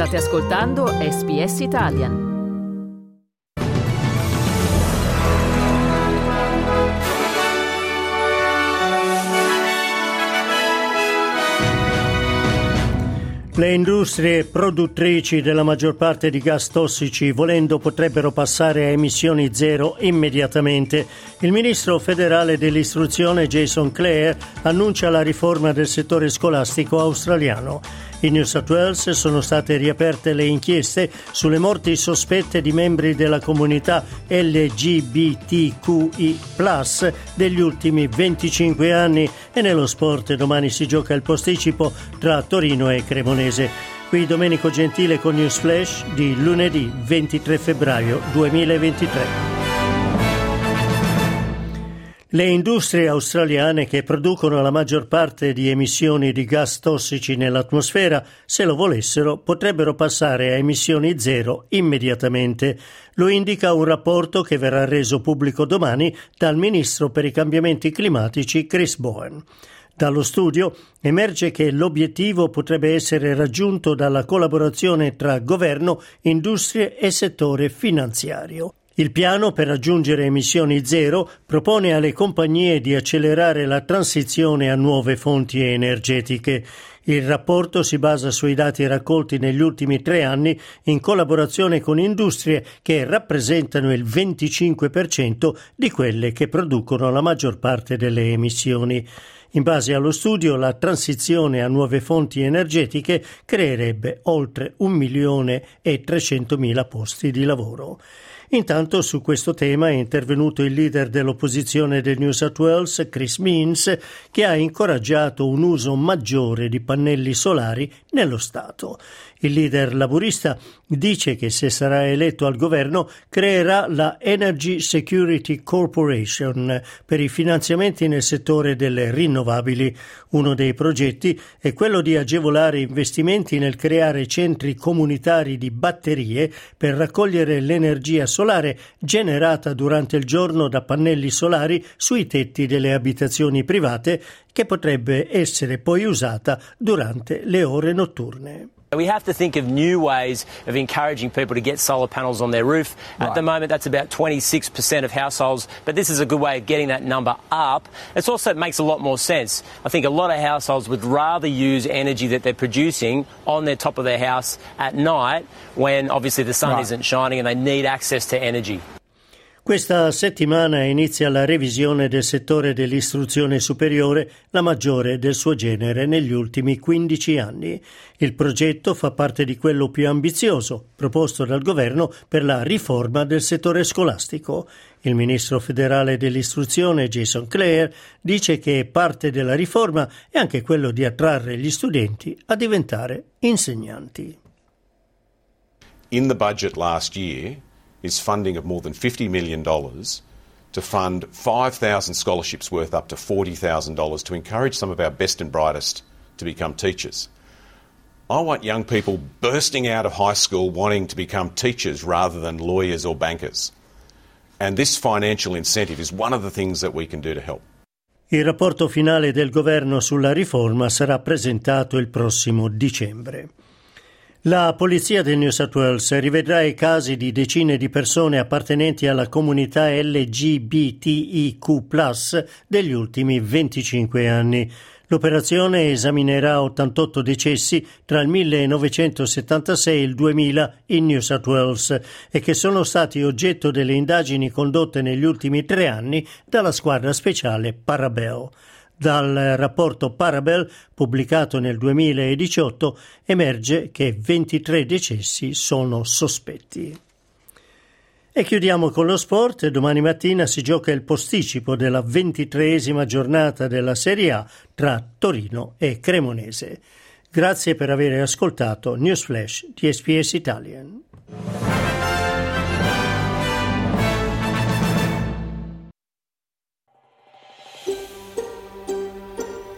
State ascoltando SBS Italian. Le industrie produttrici della maggior parte di gas tossici, volendo, potrebbero passare a emissioni zero immediatamente. Il ministro federale dell'istruzione Jason Clare annuncia la riforma del settore scolastico australiano. In New South Wales sono state riaperte le inchieste sulle morti sospette di membri della comunità LGBTQI degli ultimi 25 anni e nello sport domani si gioca il posticipo tra Torino e Cremonese. Qui Domenico Gentile con News Flash di lunedì 23 febbraio 2023. Le industrie australiane che producono la maggior parte di emissioni di gas tossici nell'atmosfera, se lo volessero, potrebbero passare a emissioni zero immediatamente. Lo indica un rapporto che verrà reso pubblico domani dal ministro per i cambiamenti climatici Chris Bowen. Dallo studio emerge che l'obiettivo potrebbe essere raggiunto dalla collaborazione tra governo, industrie e settore finanziario. Il piano per raggiungere emissioni zero propone alle compagnie di accelerare la transizione a nuove fonti energetiche. Il rapporto si basa sui dati raccolti negli ultimi tre anni in collaborazione con industrie che rappresentano il 25% di quelle che producono la maggior parte delle emissioni. In base allo studio, la transizione a nuove fonti energetiche creerebbe oltre un milione e trecentomila posti di lavoro. Intanto su questo tema è intervenuto il leader dell'opposizione del New South Wales, Chris Means, che ha incoraggiato un uso maggiore di pannelli solari nello Stato. Il leader laburista dice che se sarà eletto al governo creerà la Energy Security Corporation per i finanziamenti nel settore delle rinnovabili. Uno dei progetti è quello di agevolare investimenti nel creare centri comunitari di batterie per raccogliere l'energia solare generata durante il giorno da pannelli solari sui tetti delle abitazioni private che potrebbe essere poi usata durante le ore notturne. We have to think of new ways of encouraging people to get solar panels on their roof. Right. At the moment, that's about 26% of households, but this is a good way of getting that number up. It also makes a lot more sense. I think a lot of households would rather use energy that they're producing on their top of their house at night when obviously the sun right. isn't shining and they need access to energy. Questa settimana inizia la revisione del settore dell'istruzione superiore, la maggiore del suo genere negli ultimi 15 anni. Il progetto fa parte di quello più ambizioso proposto dal governo per la riforma del settore scolastico. Il ministro federale dell'istruzione Jason Clare dice che parte della riforma è anche quello di attrarre gli studenti a diventare insegnanti. In the budget last year is funding of more than $50 million to fund 5,000 scholarships worth up to $40,000 to encourage some of our best and brightest to become teachers. I want young people bursting out of high school wanting to become teachers rather than lawyers or bankers. And this financial incentive is one of the things that we can do to help. Il rapporto finale del governo sulla riforma sarà presentato il prossimo dicembre. La polizia del New South Wales rivedrà i casi di decine di persone appartenenti alla comunità LGBTIQ degli ultimi 25 anni. L'operazione esaminerà 88 decessi tra il 1976 e il 2000 in New South Wales e che sono stati oggetto delle indagini condotte negli ultimi tre anni dalla squadra speciale Parabel. Dal rapporto Parabel pubblicato nel 2018 emerge che 23 decessi sono sospetti. E chiudiamo con lo sport. Domani mattina si gioca il posticipo della ventitreesima giornata della Serie A tra Torino e Cremonese. Grazie per aver ascoltato News Flash di SPS Italian.